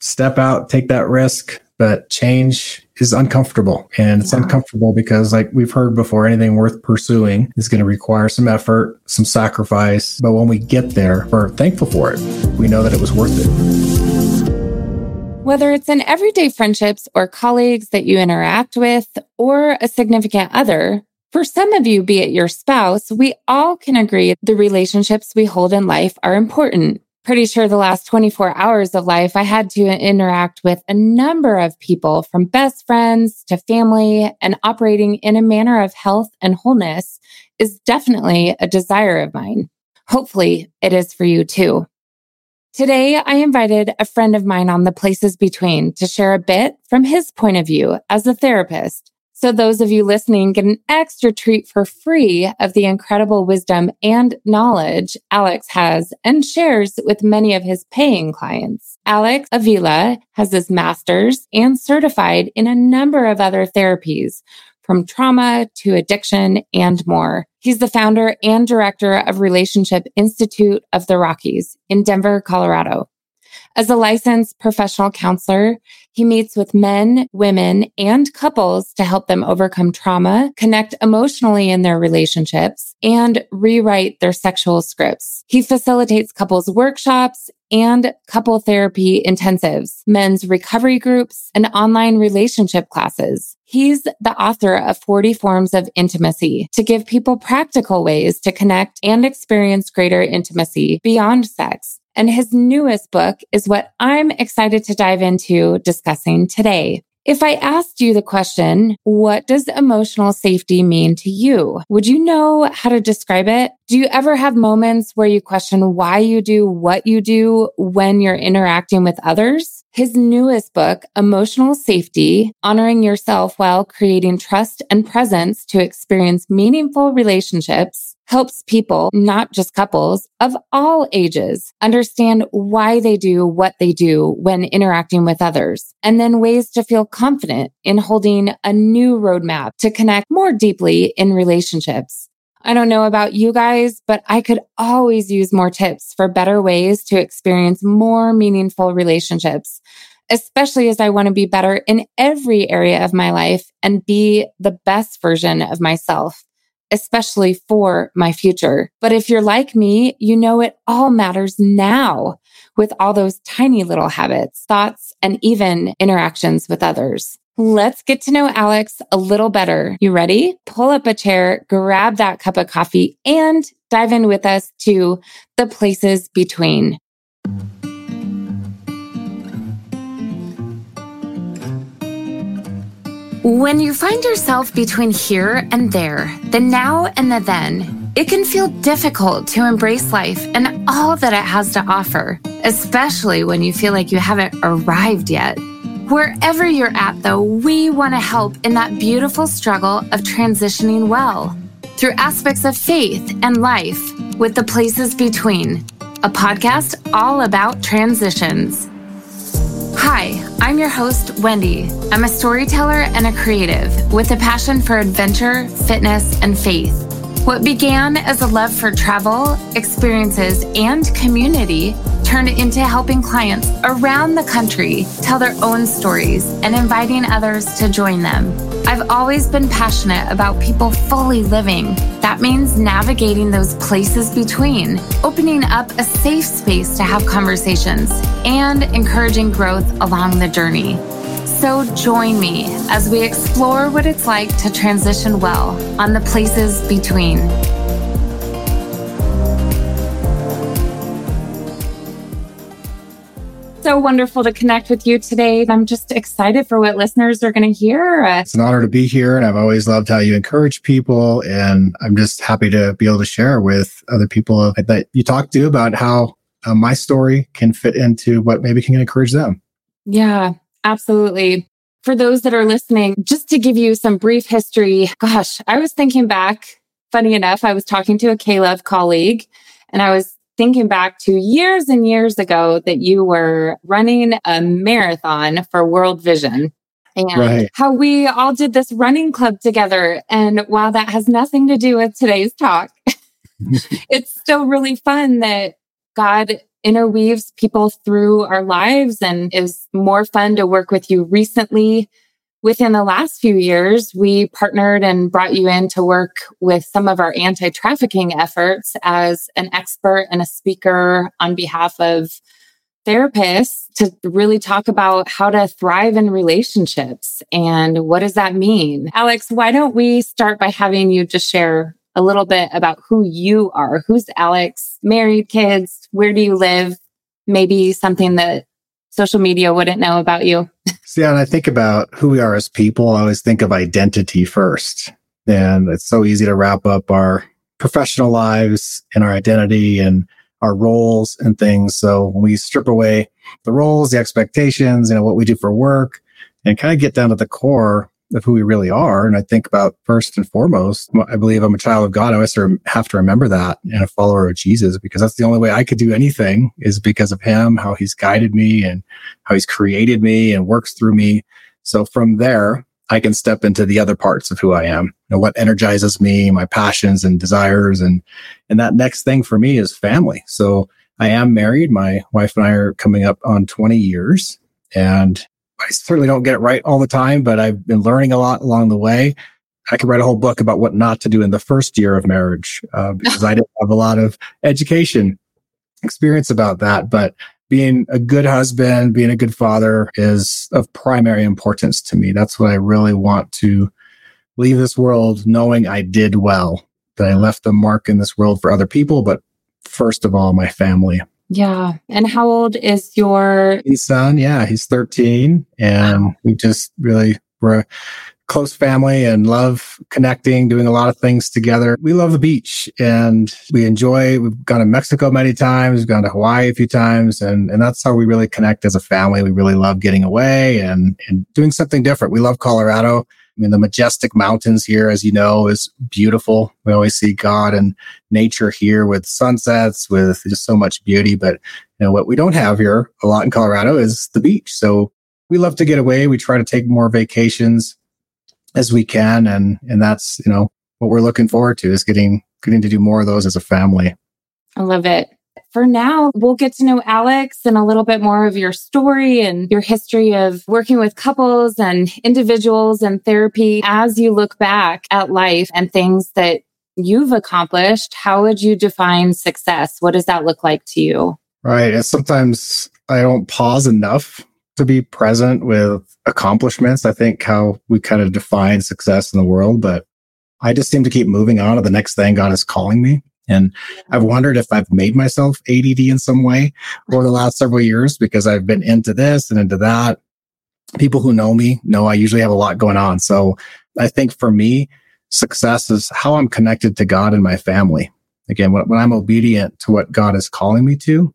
step out, take that risk. But change is uncomfortable. And it's yeah. uncomfortable because, like we've heard before, anything worth pursuing is going to require some effort, some sacrifice. But when we get there, we're thankful for it. We know that it was worth it. Whether it's in everyday friendships or colleagues that you interact with or a significant other, for some of you, be it your spouse, we all can agree the relationships we hold in life are important pretty sure the last 24 hours of life, I had to interact with a number of people from best friends to family and operating in a manner of health and wholeness is definitely a desire of mine. Hopefully it is for you too. Today, I invited a friend of mine on the places between to share a bit from his point of view as a therapist so those of you listening get an extra treat for free of the incredible wisdom and knowledge Alex has and shares with many of his paying clients. Alex Avila has his master's and certified in a number of other therapies from trauma to addiction and more. He's the founder and director of Relationship Institute of the Rockies in Denver, Colorado. As a licensed professional counselor, he meets with men, women, and couples to help them overcome trauma, connect emotionally in their relationships, and rewrite their sexual scripts. He facilitates couples workshops and couple therapy intensives, men's recovery groups, and online relationship classes. He's the author of 40 Forms of Intimacy to give people practical ways to connect and experience greater intimacy beyond sex and his newest book is what I'm excited to dive into discussing today. If I asked you the question, what does emotional safety mean to you? Would you know how to describe it? Do you ever have moments where you question why you do what you do when you're interacting with others? His newest book, Emotional Safety, Honoring Yourself While Creating Trust and Presence to Experience Meaningful Relationships, helps people, not just couples of all ages, understand why they do what they do when interacting with others, and then ways to feel confident in holding a new roadmap to connect more deeply in relationships. I don't know about you guys, but I could always use more tips for better ways to experience more meaningful relationships, especially as I want to be better in every area of my life and be the best version of myself, especially for my future. But if you're like me, you know it all matters now with all those tiny little habits, thoughts, and even interactions with others. Let's get to know Alex a little better. You ready? Pull up a chair, grab that cup of coffee, and dive in with us to the places between. When you find yourself between here and there, the now and the then, it can feel difficult to embrace life and all that it has to offer, especially when you feel like you haven't arrived yet. Wherever you're at, though, we want to help in that beautiful struggle of transitioning well through aspects of faith and life with the places between, a podcast all about transitions. Hi, I'm your host, Wendy. I'm a storyteller and a creative with a passion for adventure, fitness, and faith. What began as a love for travel, experiences, and community turned into helping clients around the country tell their own stories and inviting others to join them. I've always been passionate about people fully living. That means navigating those places between, opening up a safe space to have conversations, and encouraging growth along the journey. So join me as we explore what it's like to transition well on the places between. so wonderful to connect with you today. I'm just excited for what listeners are going to hear. It's an honor to be here. And I've always loved how you encourage people. And I'm just happy to be able to share with other people that you talk to about how uh, my story can fit into what maybe can encourage them. Yeah, absolutely. For those that are listening, just to give you some brief history, gosh, I was thinking back. Funny enough, I was talking to a K-Love colleague and I was thinking back to years and years ago that you were running a marathon for World Vision and right. how we all did this running club together. And while that has nothing to do with today's talk, it's still really fun that God interweaves people through our lives and is more fun to work with you recently. Within the last few years, we partnered and brought you in to work with some of our anti trafficking efforts as an expert and a speaker on behalf of therapists to really talk about how to thrive in relationships and what does that mean. Alex, why don't we start by having you just share a little bit about who you are? Who's Alex? Married, kids? Where do you live? Maybe something that social media wouldn't know about you. See, and I think about who we are as people, I always think of identity first. And it's so easy to wrap up our professional lives and our identity and our roles and things. So when we strip away the roles, the expectations, you know, what we do for work and kind of get down to the core of who we really are. And I think about first and foremost, I believe I'm a child of God. I always have to remember that and a follower of Jesus because that's the only way I could do anything is because of him, how he's guided me and how he's created me and works through me. So from there, I can step into the other parts of who I am, you know, what energizes me, my passions and desires. And, and that next thing for me is family. So I am married. My wife and I are coming up on 20 years and I certainly don't get it right all the time, but I've been learning a lot along the way. I could write a whole book about what not to do in the first year of marriage uh, because I didn't have a lot of education experience about that. But being a good husband, being a good father is of primary importance to me. That's what I really want to leave this world knowing I did well, that I left a mark in this world for other people, but first of all, my family. Yeah. And how old is your son? Yeah, he's 13. And wow. we just really, we're a close family and love connecting, doing a lot of things together. We love the beach and we enjoy, we've gone to Mexico many times, we've gone to Hawaii a few times. And, and that's how we really connect as a family. We really love getting away and, and doing something different. We love Colorado. I mean, the majestic mountains here, as you know, is beautiful. We always see God and nature here with sunsets, with just so much beauty. But you know what we don't have here a lot in Colorado is the beach. So we love to get away. We try to take more vacations as we can, and and that's you know what we're looking forward to is getting getting to do more of those as a family. I love it for now, we'll get to know Alex and a little bit more of your story and your history of working with couples and individuals and therapy. As you look back at life and things that you've accomplished, how would you define success? What does that look like to you? Right. Sometimes I don't pause enough to be present with accomplishments. I think how we kind of define success in the world, but I just seem to keep moving on to the next thing God is calling me. And I've wondered if I've made myself ADD in some way over the last several years because I've been into this and into that. People who know me know I usually have a lot going on. So I think for me, success is how I'm connected to God and my family. Again, when, when I'm obedient to what God is calling me to,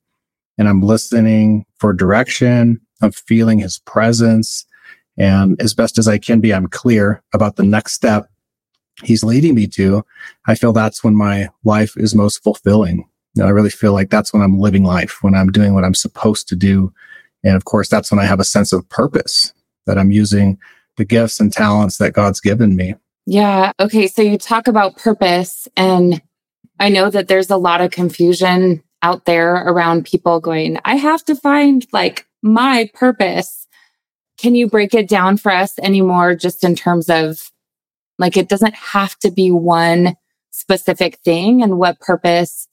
and I'm listening for direction, I'm feeling his presence. And as best as I can be, I'm clear about the next step he's leading me to, I feel that's when my life is most fulfilling. You know, I really feel like that's when I'm living life, when I'm doing what I'm supposed to do. And of course, that's when I have a sense of purpose that I'm using the gifts and talents that God's given me. Yeah. Okay. So you talk about purpose, and I know that there's a lot of confusion out there around people going, I have to find like my purpose. Can you break it down for us anymore, just in terms of like it doesn't have to be one specific thing and what purpose,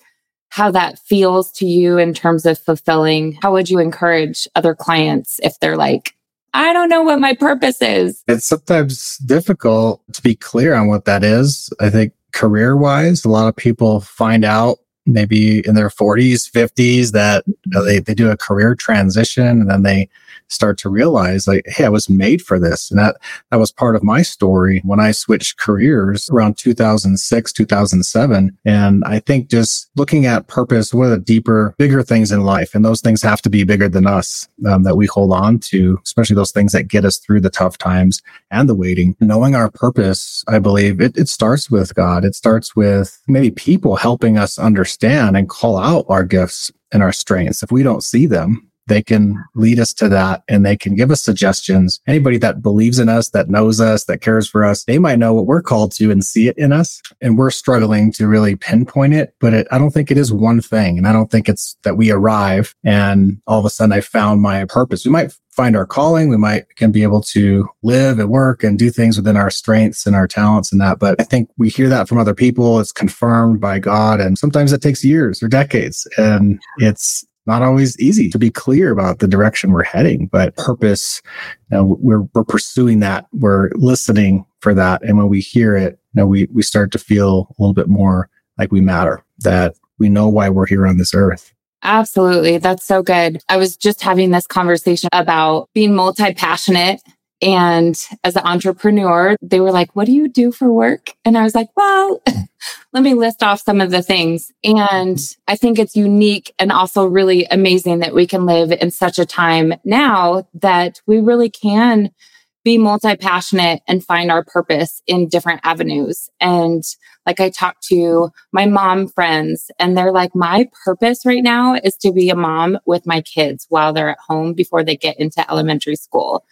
how that feels to you in terms of fulfilling. How would you encourage other clients if they're like, I don't know what my purpose is? It's sometimes difficult to be clear on what that is. I think career wise, a lot of people find out maybe in their 40s, 50s that you know, they, they do a career transition and then they start to realize like, hey, I was made for this. And that, that was part of my story when I switched careers around 2006, 2007. And I think just looking at purpose, what are the deeper, bigger things in life? And those things have to be bigger than us um, that we hold on to, especially those things that get us through the tough times and the waiting. Knowing our purpose, I believe it, it starts with God. It starts with maybe people helping us understand and call out our gifts and our strengths. If we don't see them, they can lead us to that and they can give us suggestions. Anybody that believes in us, that knows us, that cares for us, they might know what we're called to and see it in us. And we're struggling to really pinpoint it, but it, I don't think it is one thing. And I don't think it's that we arrive and all of a sudden I found my purpose. We might find our calling. We might can be able to live and work and do things within our strengths and our talents and that. But I think we hear that from other people. It's confirmed by God. And sometimes it takes years or decades. And it's not always easy to be clear about the direction we're heading, but purpose, you know, we're, we're pursuing that. We're listening for that. And when we hear it, you know, we, we start to feel a little bit more like we matter, that we know why we're here on this earth. Absolutely. That's so good. I was just having this conversation about being multi passionate. And as an entrepreneur, they were like, What do you do for work? And I was like, Well, let me list off some of the things. And I think it's unique and also really amazing that we can live in such a time now that we really can be multi passionate and find our purpose in different avenues. And like I talk to my mom friends and they're like, my purpose right now is to be a mom with my kids while they're at home before they get into elementary school.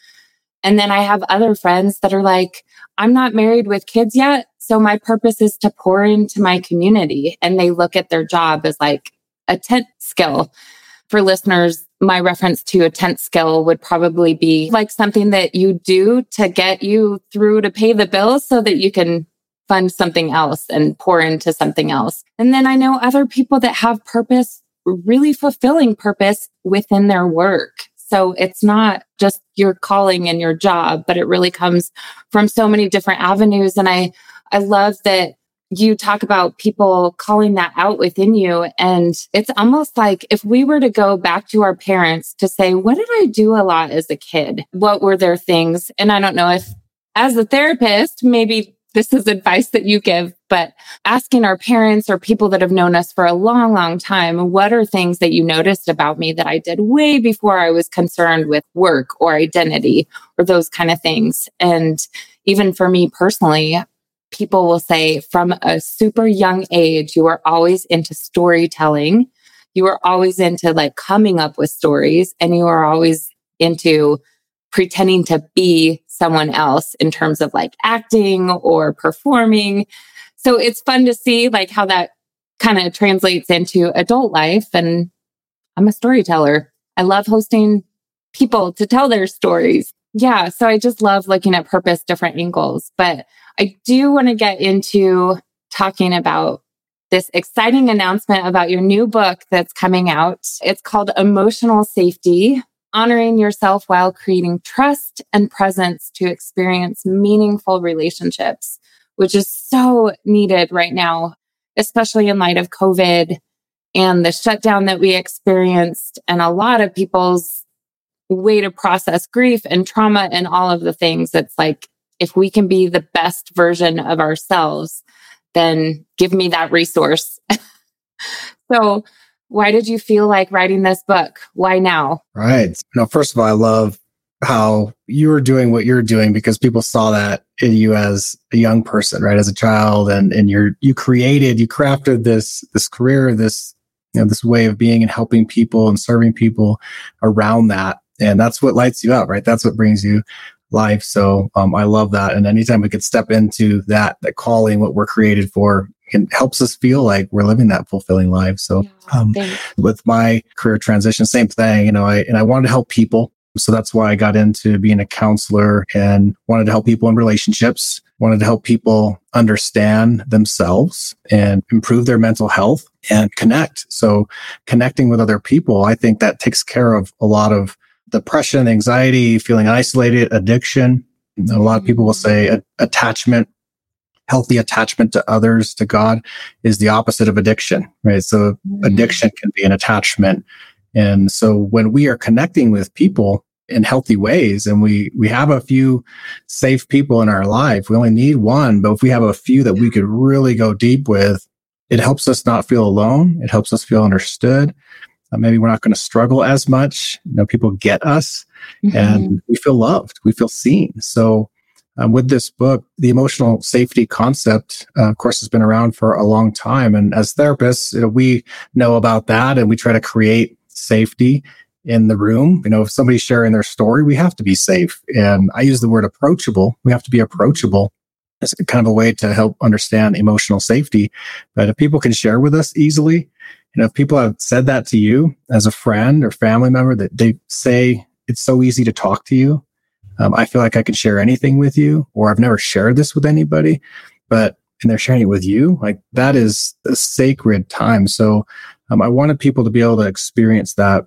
And then I have other friends that are like, I'm not married with kids yet. So my purpose is to pour into my community. And they look at their job as like a tent skill. For listeners, my reference to a tent skill would probably be like something that you do to get you through to pay the bills so that you can fund something else and pour into something else. And then I know other people that have purpose, really fulfilling purpose within their work. So it's not just your calling and your job, but it really comes from so many different avenues. And I, I love that you talk about people calling that out within you. And it's almost like if we were to go back to our parents to say, what did I do a lot as a kid? What were their things? And I don't know if as a therapist, maybe this is advice that you give, but asking our parents or people that have known us for a long, long time, what are things that you noticed about me that I did way before I was concerned with work or identity or those kind of things? And even for me personally, people will say from a super young age, you were always into storytelling. You were always into like coming up with stories and you were always into pretending to be someone else in terms of like acting or performing. So it's fun to see like how that kind of translates into adult life. And I'm a storyteller. I love hosting people to tell their stories. Yeah. So I just love looking at purpose, different angles. But I do want to get into talking about this exciting announcement about your new book that's coming out. It's called Emotional Safety Honoring Yourself While Creating Trust and Presence to Experience Meaningful Relationships, which is so needed right now, especially in light of COVID and the shutdown that we experienced, and a lot of people's way to process grief and trauma and all of the things. It's like, if we can be the best version of ourselves, then give me that resource. so, why did you feel like writing this book? Why now? Right. No, first of all, I love how you were doing what you're doing because people saw that in you as a young person, right? As a child and, and you're, you created, you crafted this, this career, this, you know, this way of being and helping people and serving people around that. And that's what lights you up, right? That's what brings you life. So um, I love that. And anytime we could step into that, that calling, what we're created for, it helps us feel like we're living that fulfilling life. So um, with my career transition, same thing. You know, I and I wanted to help people. So that's why I got into being a counselor and wanted to help people in relationships, wanted to help people understand themselves and improve their mental health and connect. So connecting with other people, I think that takes care of a lot of depression, anxiety, feeling isolated, addiction. A lot of people will say attachment, healthy attachment to others, to God is the opposite of addiction, right? So mm-hmm. addiction can be an attachment. And so when we are connecting with people in healthy ways and we, we have a few safe people in our life, we only need one, but if we have a few that we could really go deep with, it helps us not feel alone. It helps us feel understood. Uh, maybe we're not going to struggle as much. You know, people get us mm-hmm. and we feel loved. We feel seen. So, um, with this book, the emotional safety concept, uh, of course, has been around for a long time. And as therapists, you know, we know about that and we try to create safety in the room. You know, if somebody's sharing their story, we have to be safe. And I use the word approachable. We have to be approachable as kind of a way to help understand emotional safety. But if people can share with us easily, you know, if people have said that to you as a friend or family member that they say it's so easy to talk to you. Um, I feel like I can share anything with you, or I've never shared this with anybody, but and they're sharing it with you, like that is a sacred time. So um, I wanted people to be able to experience that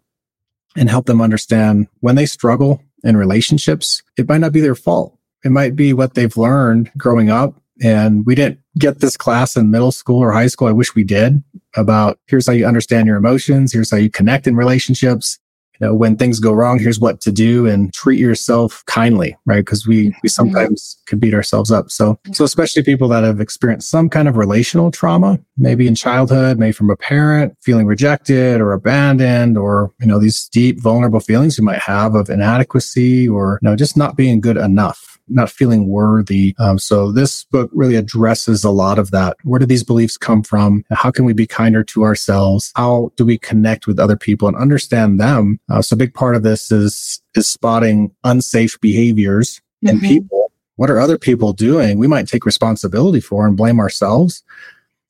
and help them understand when they struggle in relationships, it might not be their fault. It might be what they've learned growing up. And we didn't get this class in middle school or high school. I wish we did about here's how you understand your emotions. Here's how you connect in relationships know, when things go wrong, here's what to do and treat yourself kindly, right? Because we we mm-hmm. sometimes can beat ourselves up. So so especially people that have experienced some kind of relational trauma, maybe in childhood, maybe from a parent, feeling rejected or abandoned, or you know, these deep vulnerable feelings you might have of inadequacy or you know, just not being good enough not feeling worthy. Um, so this book really addresses a lot of that. Where do these beliefs come from? How can we be kinder to ourselves? How do we connect with other people and understand them? Uh, so a big part of this is is spotting unsafe behaviors mm-hmm. in people. What are other people doing? We might take responsibility for and blame ourselves.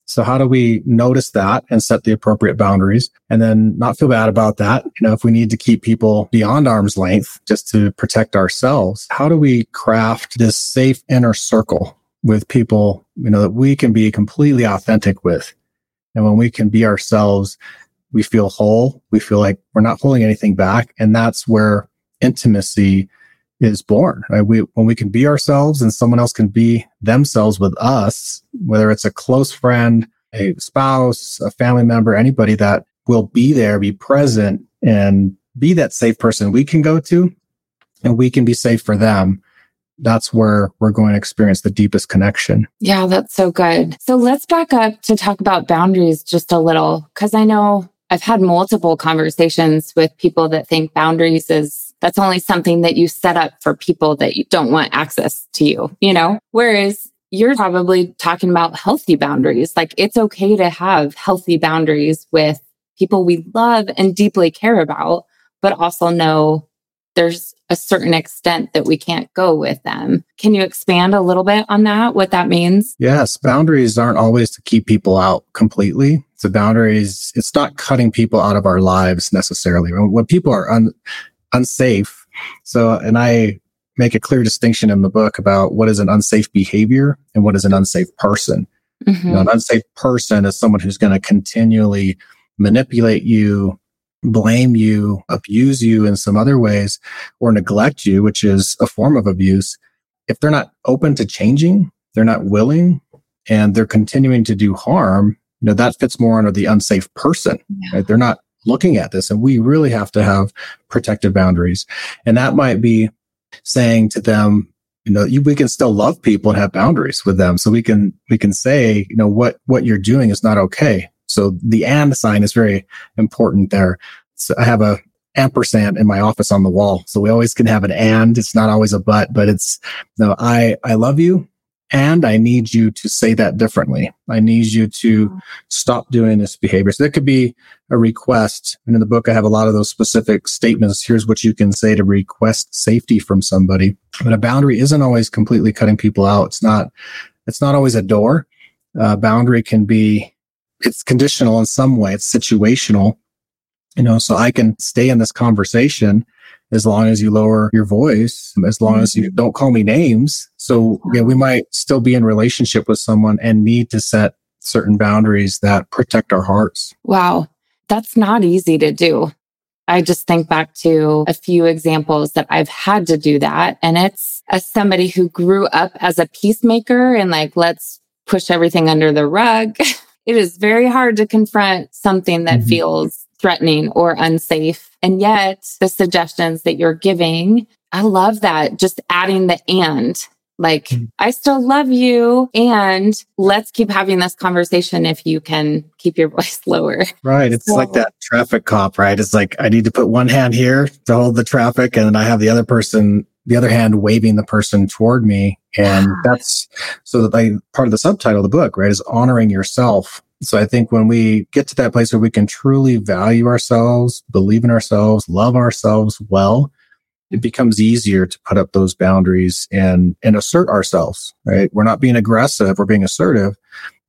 So how do we notice that and set the appropriate boundaries and then not feel bad about that? You know, if we need to keep people beyond arm's length just to protect ourselves, how do we craft this safe inner circle with people, you know, that we can be completely authentic with? And when we can be ourselves, we feel whole. We feel like we're not holding anything back. And that's where intimacy is born. Right? We, when we can be ourselves and someone else can be themselves with us, whether it's a close friend, a spouse, a family member, anybody that will be there, be present and be that safe person we can go to and we can be safe for them. That's where we're going to experience the deepest connection. Yeah, that's so good. So let's back up to talk about boundaries just a little, because I know I've had multiple conversations with people that think boundaries is that's only something that you set up for people that you don't want access to you, you know? Whereas you're probably talking about healthy boundaries. Like it's okay to have healthy boundaries with people we love and deeply care about, but also know there's a certain extent that we can't go with them. Can you expand a little bit on that, what that means? Yes. Boundaries aren't always to keep people out completely. The boundaries, it's not cutting people out of our lives necessarily. When people are un, unsafe. So, and I make a clear distinction in the book about what is an unsafe behavior and what is an unsafe person. Mm-hmm. You know, an unsafe person is someone who's going to continually manipulate you, blame you, abuse you in some other ways, or neglect you, which is a form of abuse. If they're not open to changing, they're not willing, and they're continuing to do harm, you know, that fits more under the unsafe person. Yeah. Right? They're not looking at this and we really have to have protective boundaries. And that might be saying to them, you know, you, we can still love people and have boundaries with them. So we can, we can say, you know, what, what you're doing is not okay. So the and sign is very important there. So I have a ampersand in my office on the wall. So we always can have an and. It's not always a but, but it's, you know, I, I love you and I need you to say that differently. I need you to mm-hmm. stop doing this behavior. So that could be a request. And in the book, I have a lot of those specific statements. Here's what you can say to request safety from somebody. But a boundary isn't always completely cutting people out. It's not, it's not always a door. A boundary can be, it's conditional in some way. It's situational. You know, so I can stay in this conversation as long as you lower your voice, as long as you mm-hmm. don't call me names. So yeah, we might still be in relationship with someone and need to set certain boundaries that protect our hearts. Wow. That's not easy to do. I just think back to a few examples that I've had to do that. And it's as somebody who grew up as a peacemaker and like, let's push everything under the rug. it is very hard to confront something that mm-hmm. feels threatening or unsafe. And yet the suggestions that you're giving, I love that. Just adding the and like, mm. I still love you. And let's keep having this conversation if you can keep your voice lower. Right. It's so, like that traffic cop, right? It's like, I need to put one hand here to hold the traffic and I have the other person, the other hand waving the person toward me. And that's so that like part of the subtitle of the book, right? Is honoring yourself So I think when we get to that place where we can truly value ourselves, believe in ourselves, love ourselves well, it becomes easier to put up those boundaries and, and assert ourselves, right? We're not being aggressive. We're being assertive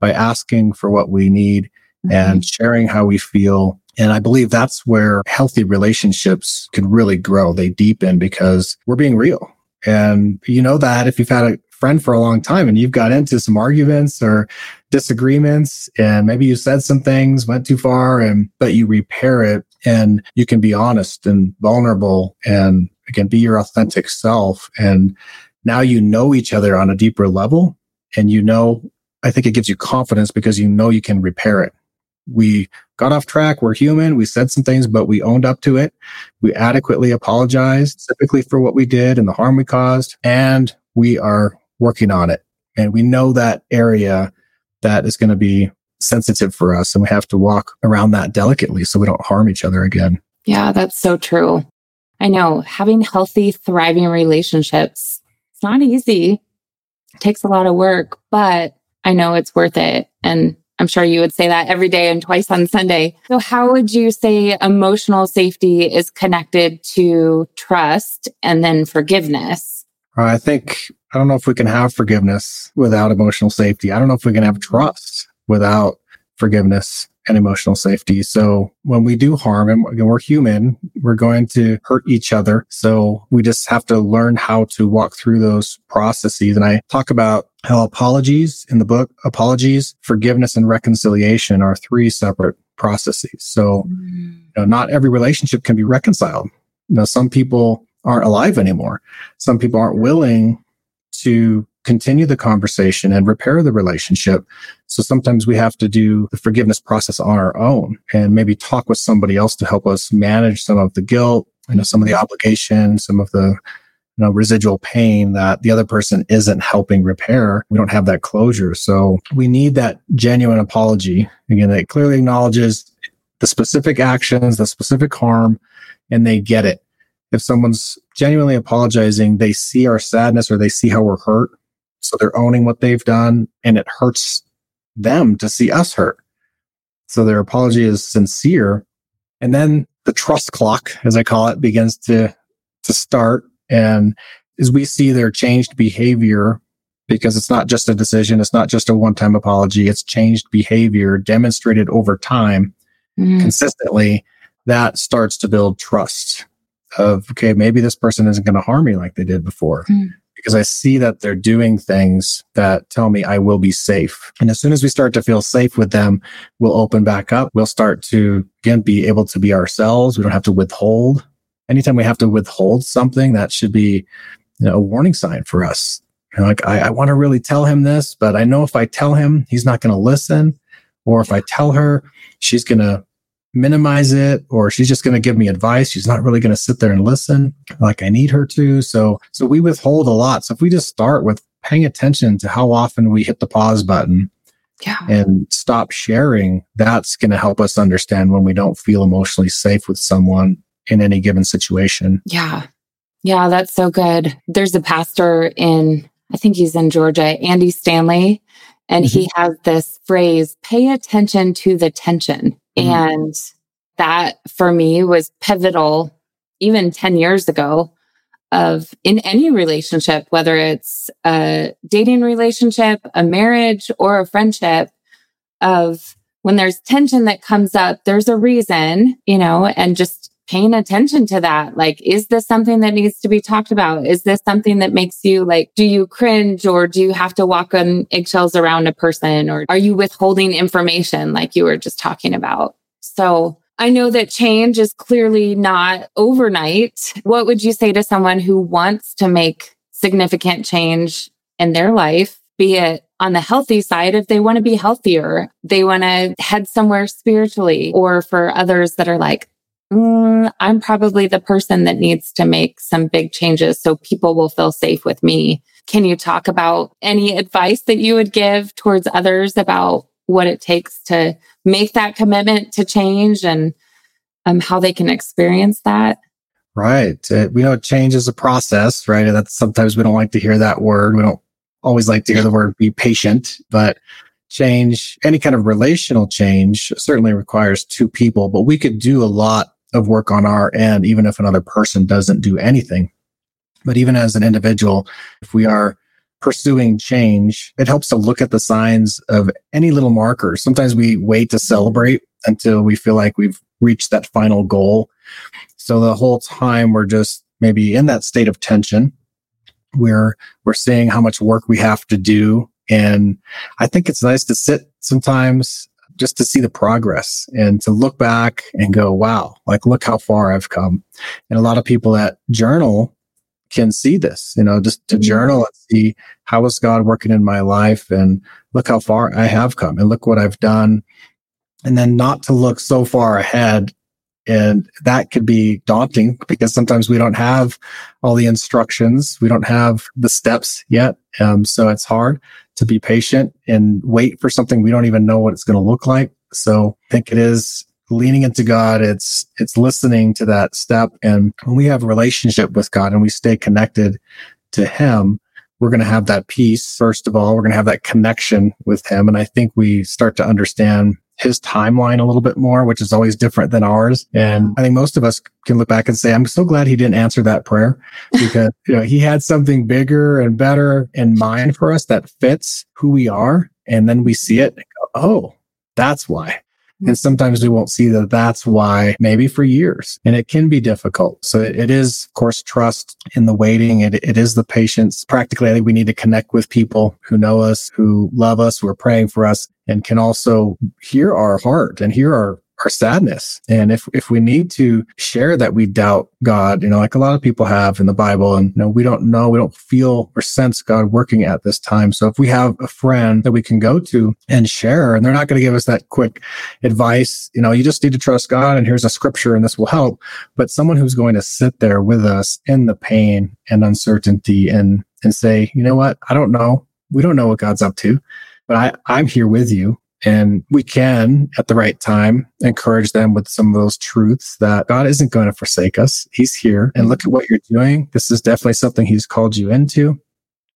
by asking for what we need mm-hmm. and sharing how we feel. And I believe that's where healthy relationships can really grow. They deepen because we're being real. And you know that if you've had a friend for a long time and you've got into some arguments or disagreements and maybe you said some things went too far and but you repair it and you can be honest and vulnerable and again be your authentic self and now you know each other on a deeper level and you know i think it gives you confidence because you know you can repair it we got off track. We're human. We said some things, but we owned up to it. We adequately apologized specifically for what we did and the harm we caused. And we are working on it. And we know that area that is going to be sensitive for us. And we have to walk around that delicately so we don't harm each other again. Yeah, that's so true. I know having healthy, thriving relationships, it's not easy. It takes a lot of work, but I know it's worth it. And I'm sure you would say that every day and twice on Sunday. So how would you say emotional safety is connected to trust and then forgiveness? Uh, I think, I don't know if we can have forgiveness without emotional safety. I don't know if we can have trust without forgiveness and emotional safety. So when we do harm and we're human, we're going to hurt each other. So we just have to learn how to walk through those processes. And I talk about how apologies in the book, apologies, forgiveness and reconciliation are three separate processes. So mm. you know, not every relationship can be reconciled. You know, some people aren't alive anymore. Some people aren't willing to continue the conversation and repair the relationship. So sometimes we have to do the forgiveness process on our own and maybe talk with somebody else to help us manage some of the guilt, you know, some of the obligation, some of the you know, residual pain that the other person isn't helping repair. We don't have that closure. So we need that genuine apology. Again, it clearly acknowledges the specific actions, the specific harm, and they get it. If someone's genuinely apologizing, they see our sadness or they see how we're hurt so they're owning what they've done and it hurts them to see us hurt. So their apology is sincere. And then the trust clock, as I call it, begins to, to start. And as we see their changed behavior, because it's not just a decision, it's not just a one time apology, it's changed behavior demonstrated over time mm. consistently, that starts to build trust of, okay, maybe this person isn't going to harm me like they did before. Mm because I see that they're doing things that tell me I will be safe. And as soon as we start to feel safe with them, we'll open back up. We'll start to again be able to be ourselves. We don't have to withhold. Anytime we have to withhold something, that should be you know, a warning sign for us. You know, like I, I want to really tell him this, but I know if I tell him, he's not going to listen. Or if I tell her, she's going to minimize it or she's just going to give me advice. She's not really going to sit there and listen like i need her to. So so we withhold a lot. So if we just start with paying attention to how often we hit the pause button yeah. and stop sharing that's going to help us understand when we don't feel emotionally safe with someone in any given situation. Yeah. Yeah that's so good. There's a pastor in i think he's in georgia andy stanley and mm-hmm. he has this phrase pay attention to the tension Mm-hmm. And that for me was pivotal even 10 years ago of in any relationship, whether it's a dating relationship, a marriage, or a friendship, of when there's tension that comes up, there's a reason, you know, and just paying attention to that. Like, is this something that needs to be talked about? Is this something that makes you like, do you cringe or do you have to walk on eggshells around a person or are you withholding information like you were just talking about? So I know that change is clearly not overnight. What would you say to someone who wants to make significant change in their life, be it on the healthy side, if they want to be healthier, they want to head somewhere spiritually, or for others that are like, mm, I'm probably the person that needs to make some big changes so people will feel safe with me. Can you talk about any advice that you would give towards others about what it takes to make that commitment to change and um, how they can experience that? Right. Uh, we know change is a process, right? And that's sometimes we don't like to hear that word. We don't always like to hear the word be patient, but change, any kind of relational change certainly requires two people, but we could do a lot of work on our end, even if another person doesn't do anything. But even as an individual, if we are pursuing change, it helps to look at the signs of any little markers. Sometimes we wait to celebrate until we feel like we've reached that final goal. So the whole time we're just maybe in that state of tension where we're seeing how much work we have to do. And I think it's nice to sit sometimes just to see the progress and to look back and go, wow, like look how far I've come. And a lot of people that journal can see this, you know, just to mm-hmm. journal and see how is God working in my life and look how far I have come and look what I've done. And then not to look so far ahead. And that could be daunting because sometimes we don't have all the instructions. We don't have the steps yet. Um, so it's hard to be patient and wait for something we don't even know what it's going to look like. So I think it is leaning into God. It's, it's listening to that step. And when we have a relationship with God and we stay connected to him, we're going to have that peace. First of all, we're going to have that connection with him. And I think we start to understand his timeline a little bit more, which is always different than ours. And I think most of us can look back and say, I'm so glad he didn't answer that prayer because, you know, he had something bigger and better in mind for us that fits who we are. And then we see it. Go, oh, that's why. And sometimes we won't see that that's why maybe for years. And it can be difficult. So it is, of course, trust in the waiting. It, it is the patience. Practically, I think we need to connect with people who know us, who love us, who are praying for us and can also hear our heart and hear our our sadness. And if, if we need to share that we doubt God, you know, like a lot of people have in the Bible and, you know, we don't know, we don't feel or sense God working at this time. So if we have a friend that we can go to and share, and they're not going to give us that quick advice, you know, you just need to trust God and here's a scripture and this will help. But someone who's going to sit there with us in the pain and uncertainty and, and say, you know what? I don't know. We don't know what God's up to, but I, I'm here with you and we can, at the right time, encourage them with some of those truths that God isn't going to forsake us. He's here. And look at what you're doing. This is definitely something He's called you into.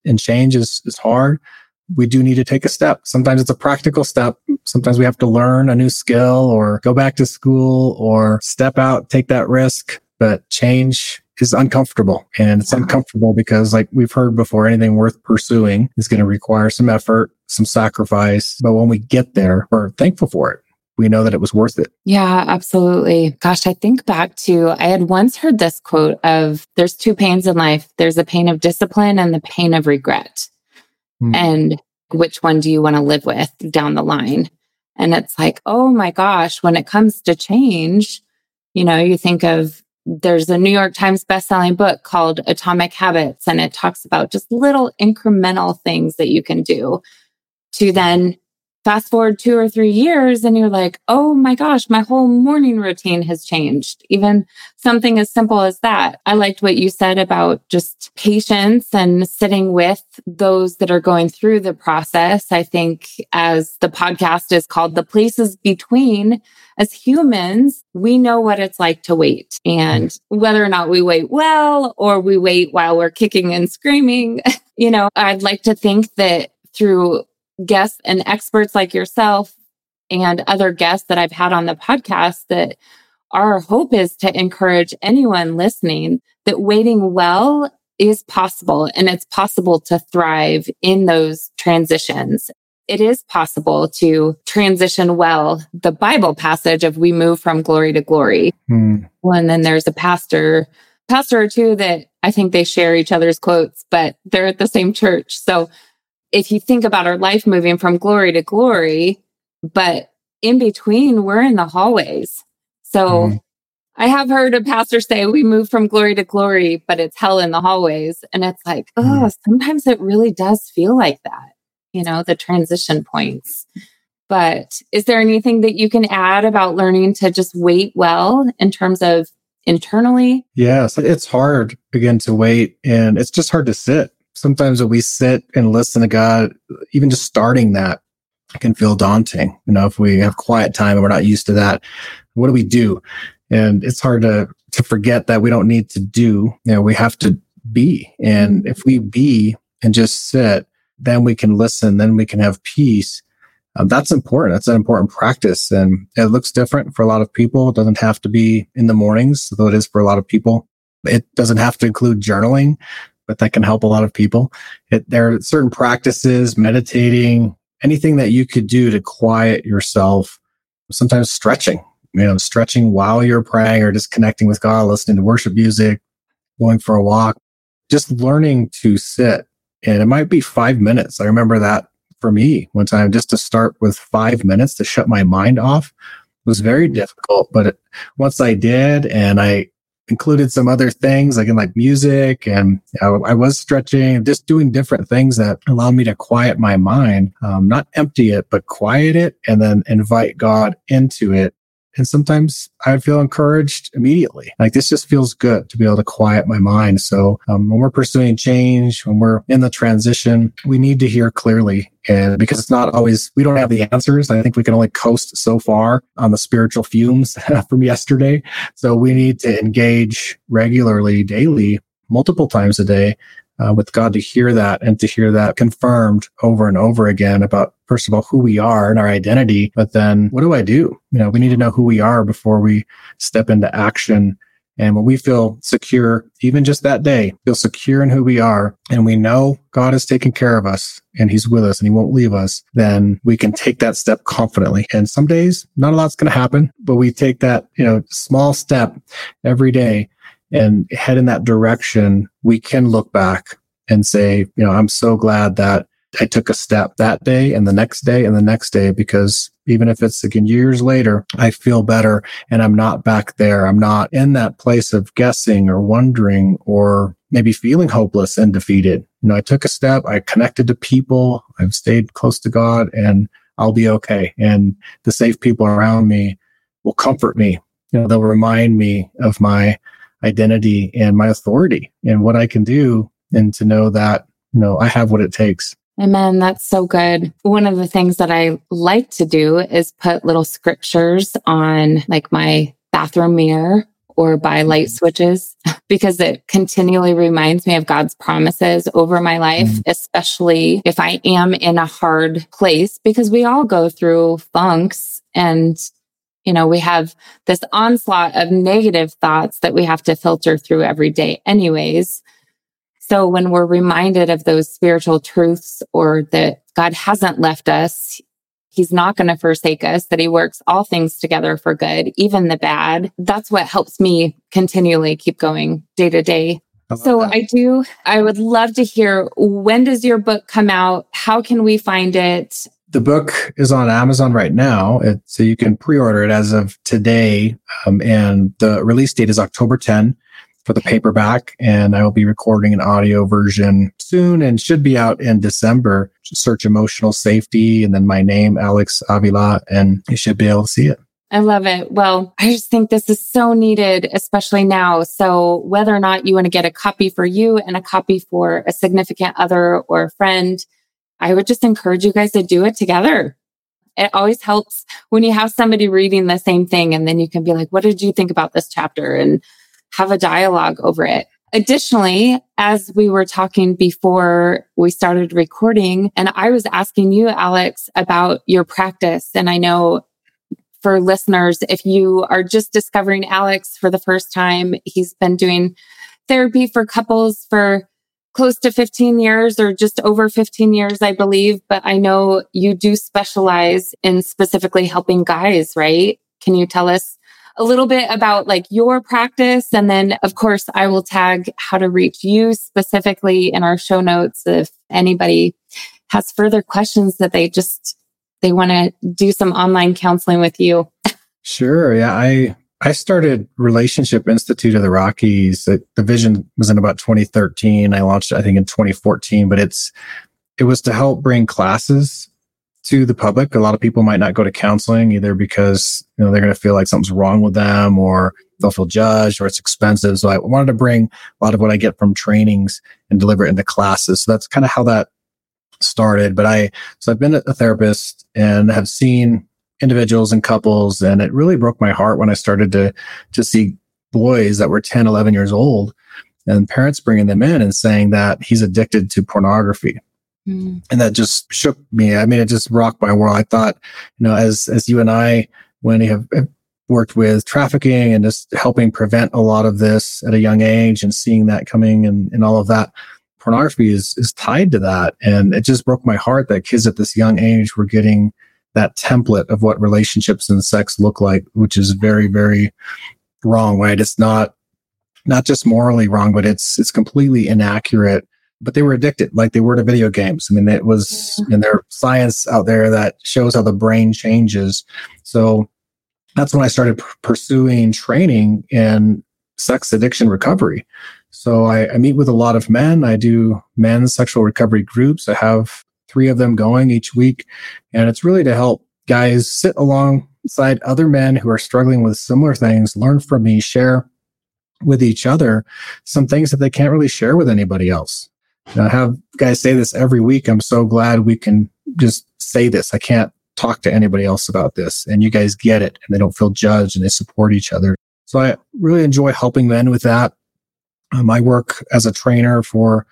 And change is, is hard. We do need to take a step. Sometimes it's a practical step. Sometimes we have to learn a new skill or go back to school or step out, take that risk. But change is uncomfortable. And it's uncomfortable because like we've heard before anything worth pursuing is going to require some effort some sacrifice. But when we get there we're thankful for it. We know that it was worth it. Yeah absolutely. Gosh i think back to i had once heard this quote of there's two pains in life. There's the pain of discipline and the pain of regret. Hmm. and which one do you want to live with down the line? And it's like oh my gosh when it comes to change you know you think of there's a New York Times bestselling book called Atomic Habits, and it talks about just little incremental things that you can do to then fast forward two or three years and you're like, oh my gosh, my whole morning routine has changed. Even something as simple as that. I liked what you said about just patience and sitting with those that are going through the process. I think as the podcast is called the places between, as humans, we know what it's like to wait and whether or not we wait well or we wait while we're kicking and screaming. you know, I'd like to think that through guests and experts like yourself and other guests that I've had on the podcast that our hope is to encourage anyone listening that waiting well is possible and it's possible to thrive in those transitions. It is possible to transition well. The Bible passage of we move from glory to glory. Hmm. Well, and then there's a pastor, pastor or two that I think they share each other's quotes, but they're at the same church. So if you think about our life moving from glory to glory, but in between, we're in the hallways. So mm-hmm. I have heard a pastor say we move from glory to glory, but it's hell in the hallways. And it's like, oh, mm-hmm. sometimes it really does feel like that, you know, the transition points. But is there anything that you can add about learning to just wait well in terms of internally? Yes, it's hard again to wait and it's just hard to sit sometimes when we sit and listen to God, even just starting that can feel daunting. You know, if we have quiet time and we're not used to that, what do we do? And it's hard to to forget that we don't need to do. You know, we have to be. And if we be and just sit, then we can listen. Then we can have peace. um, that's important. That's an important practice. And it looks different for a lot of people. It doesn't have to be in the mornings, though it is for a lot of people. It doesn't have to include journaling, but that can help a lot of people. It, there are certain practices, meditating, anything that you could do to quiet yourself. Sometimes stretching, you know, stretching while you're praying or just connecting with God, listening to worship music, going for a walk, just learning to sit. And it might be five minutes. I remember that for me one time, just to start with five minutes to shut my mind off was very difficult. But it, once I did and I included some other things like in like music and I, I was stretching, just doing different things that allowed me to quiet my mind, um, not empty it, but quiet it and then invite God into it. And sometimes I feel encouraged immediately. Like this just feels good to be able to quiet my mind. So um, when we're pursuing change, when we're in the transition, we need to hear clearly. And because it's not always, we don't have the answers. I think we can only coast so far on the spiritual fumes from yesterday. So we need to engage regularly, daily, multiple times a day uh, with God to hear that and to hear that confirmed over and over again about, first of all, who we are and our identity. But then what do I do? You know, we need to know who we are before we step into action. And when we feel secure, even just that day, feel secure in who we are, and we know God is taking care of us and He's with us and He won't leave us, then we can take that step confidently. And some days, not a lot's going to happen, but we take that, you know, small step every day and head in that direction, we can look back and say, you know, I'm so glad that I took a step that day and the next day and the next day because even if it's again years later, I feel better and I'm not back there. I'm not in that place of guessing or wondering or maybe feeling hopeless and defeated. You know, I took a step, I connected to people, I've stayed close to God and I'll be okay. And the safe people around me will comfort me. You know, they'll remind me of my identity and my authority and what I can do and to know that, you know, I have what it takes. Amen. That's so good. One of the things that I like to do is put little scriptures on like my bathroom mirror or by light mm-hmm. switches because it continually reminds me of God's promises over my life, mm. especially if I am in a hard place because we all go through funks and you know, we have this onslaught of negative thoughts that we have to filter through every day, anyways. So when we're reminded of those spiritual truths or that God hasn't left us, He's not going to forsake us, that He works all things together for good, even the bad. That's what helps me continually keep going day to day. I so that. I do, I would love to hear when does your book come out? How can we find it? the book is on Amazon right now, it, so you can pre-order it as of today. Um, and the release date is October 10 for the paperback, and I will be recording an audio version soon, and should be out in December. Search emotional safety, and then my name, Alex Avila, and you should be able to see it. I love it. Well, I just think this is so needed, especially now. So whether or not you want to get a copy for you and a copy for a significant other or a friend, I would just encourage you guys to do it together. It always helps when you have somebody reading the same thing and then you can be like, what did you think about this chapter? And have a dialogue over it. Additionally, as we were talking before we started recording, and I was asking you, Alex, about your practice. And I know for listeners, if you are just discovering Alex for the first time, he's been doing therapy for couples for close to 15 years or just over 15 years, I believe. But I know you do specialize in specifically helping guys, right? Can you tell us a little bit about like your practice? And then, of course, I will tag how to reach you specifically in our show notes if anybody has further questions that they just they want to do some online counseling with you. Sure. Yeah. I I started Relationship Institute of the Rockies. The, vision was in about 2013. I launched I think, in 2014, but it's, it was to help bring classes to the public. A lot of people might not go to counseling either because, you know, they're going to feel like something's wrong with them or they'll feel judged or it's expensive. So I wanted to bring a lot of what I get from trainings and deliver it into classes. So that's kind of how that started. But I, so I've been a therapist and have seen individuals and couples. And it really broke my heart when I started to, to see boys that were 10, 11 years old and parents bringing them in and saying that he's addicted to pornography. Mm. And that just shook me. I mean, it just rocked my world. I thought, you know, as, as you and I, when you have, worked with trafficking and just helping prevent a lot of this at a young age and seeing that coming and, and all of that, pornography is, is tied to that. And it just broke my heart that kids at this young age were getting that template of what relationships and sex look like, which is very, very wrong, right? It's not, not just morally wrong, but it's, it's completely inaccurate but they were addicted like they were to video games. I mean, it was, mm-hmm. and there's science out there that shows how the brain changes. So that's when I started p- pursuing training in sex addiction recovery. So I, I meet with a lot of men. I do men's sexual recovery groups. I have three of them going each week. And it's really to help guys sit alongside other men who are struggling with similar things, learn from me, share with each other some things that they can't really share with anybody else. I have guys say this every week. I'm so glad we can just say this. I can't talk to anybody else about this. And you guys get it and they don't feel judged and they support each other. So I really enjoy helping men with that. Um, I work as a trainer for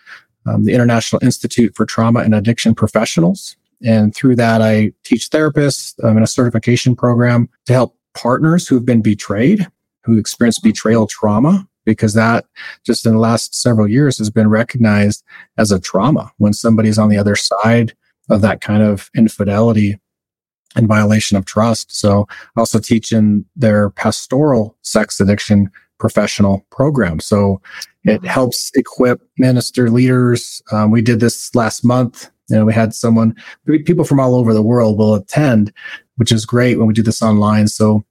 um, the International Institute for Trauma and Addiction Professionals. And through that, I teach therapists um, in a certification program to help partners who've been betrayed, who experience betrayal trauma, because that just in the last several years has been recognized as a trauma when somebody's on the other side of that kind of infidelity and violation of trust. So I also teach in their pastoral sex addiction professional program. So it helps equip minister leaders. Um, we did this last month. You know, we had someone, people from all over the world will attend, which is great when we do this online. So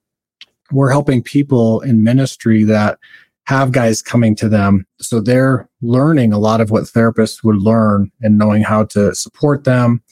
we're helping people in ministry that have guys coming to them. So they're learning a lot of what therapists would learn and knowing how to support them,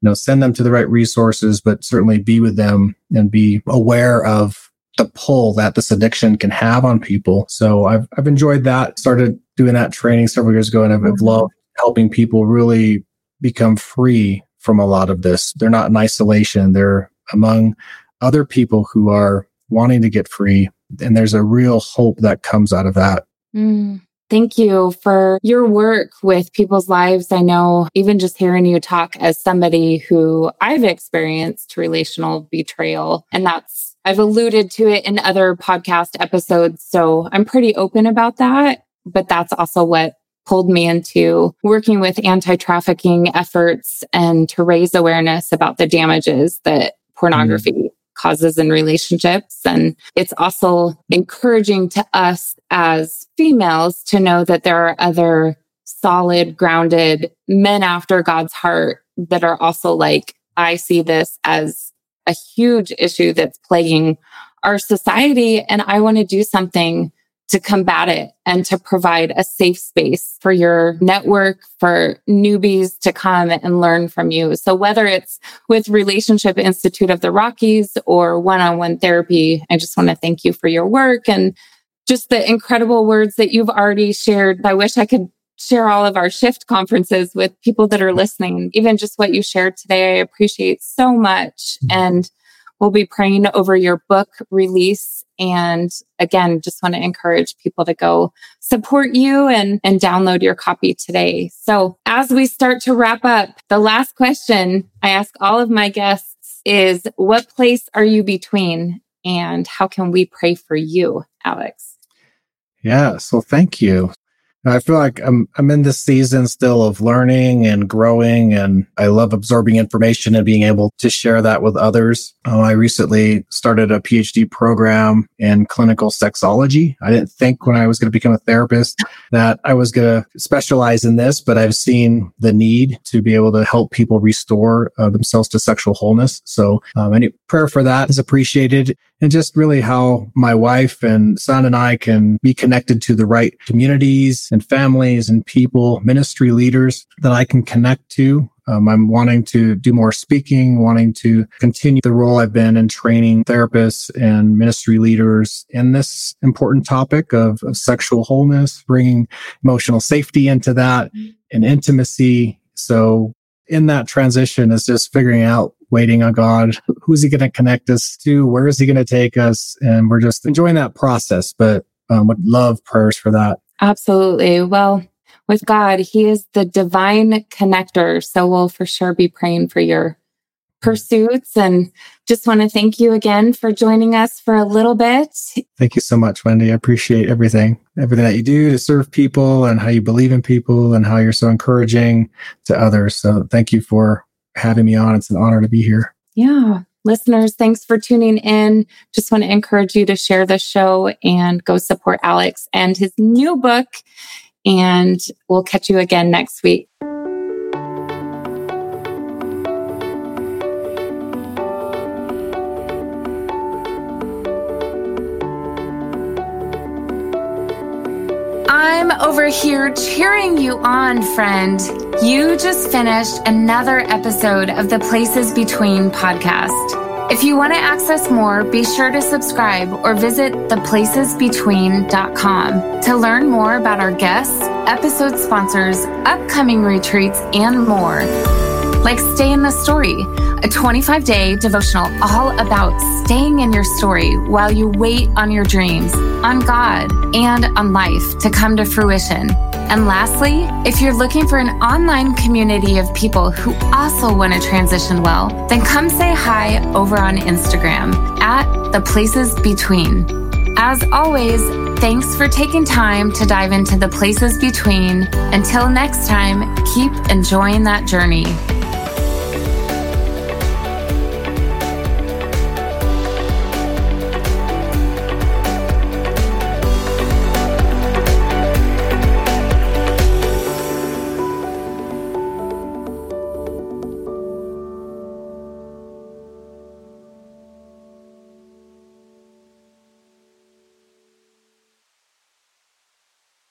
you know, send them to the right resources, but certainly be with them and be aware of the pull that this addiction can have on people. So I've, I've enjoyed that. Started doing that training several years ago and I've, I've loved helping people really become free from a lot of this. They're not in isolation. They're among other people who are wanting to get free and there's a real hope that comes out of that. Mm. Thank you for your work with people's lives. I know even just hearing you talk as somebody who I've experienced relational betrayal, and that's, I've alluded to it in other podcast episodes. So I'm pretty open about that. But that's also what pulled me into working with anti trafficking efforts and to raise awareness about the damages that pornography mm causes in relationships. And it's also encouraging to us as females to know that there are other solid, grounded men after God's heart that are also like, I see this as a huge issue that's plaguing our society. And I want to do something to combat it and to provide a safe space for your network, for newbies to come and learn from you. So whether it's with Relationship Institute of the Rockies or one-on-one therapy, I just want to thank you for your work and just the incredible words that you've already shared. I wish I could share all of our shift conferences with people that are listening. Even just what you shared today, I appreciate so much. Mm-hmm. And we'll be praying over your book release and again, just want to encourage people to go support you and, and download your copy today. So as we start to wrap up, the last question I ask all of my guests is what place are you between and how can we pray for you, Alex? Yeah. So thank you. I feel like I'm I'm in this season still of learning and growing, and I love absorbing information and being able to share that with others. Oh, I recently started a PhD program in clinical sexology. I didn't think when I was going to become a therapist that I was going to specialize in this, but I've seen the need to be able to help people restore uh, themselves to sexual wholeness. So um, any prayer for that is appreciated, and just really how my wife and son and I can be connected to the right communities and families and people, ministry leaders that I can connect to. Um, I'm wanting to do more speaking, wanting to continue the role I've been in training therapists and ministry leaders in this important topic of, of sexual wholeness, bringing emotional safety into that and intimacy. So in that transition is just figuring out waiting on God. Who's he going to connect us to? Where is he going to take us? And we're just enjoying that process, but um, would love prayers for that. Absolutely. Well, with God. He is the divine connector. So we'll for sure be praying for your pursuits and just want to thank you again for joining us for a little bit. Thank you so much, Wendy. I appreciate everything, everything that you do to serve people and how you believe in people and how you're so encouraging to others. So thank you for having me on. It's an honor to be here. Yeah. Listeners, thanks for tuning in. Just want to encourage you to share the show and go support Alex and his new book. And we'll catch you again next week. I'm over here cheering you on, friend. You just finished another episode of the Places Between podcast. If you want to access more, be sure to subscribe or visit theplacesbetween.com to learn more about our guests, episode sponsors, upcoming retreats, and more. Like Stay in the Story, a 25 day devotional all about staying in your story while you wait on your dreams, on God, and on life to come to fruition. And lastly, if you're looking for an online community of people who also want to transition well, then come say hi over on Instagram at the places between. As always, thanks for taking time to dive into the places between. Until next time, keep enjoying that journey.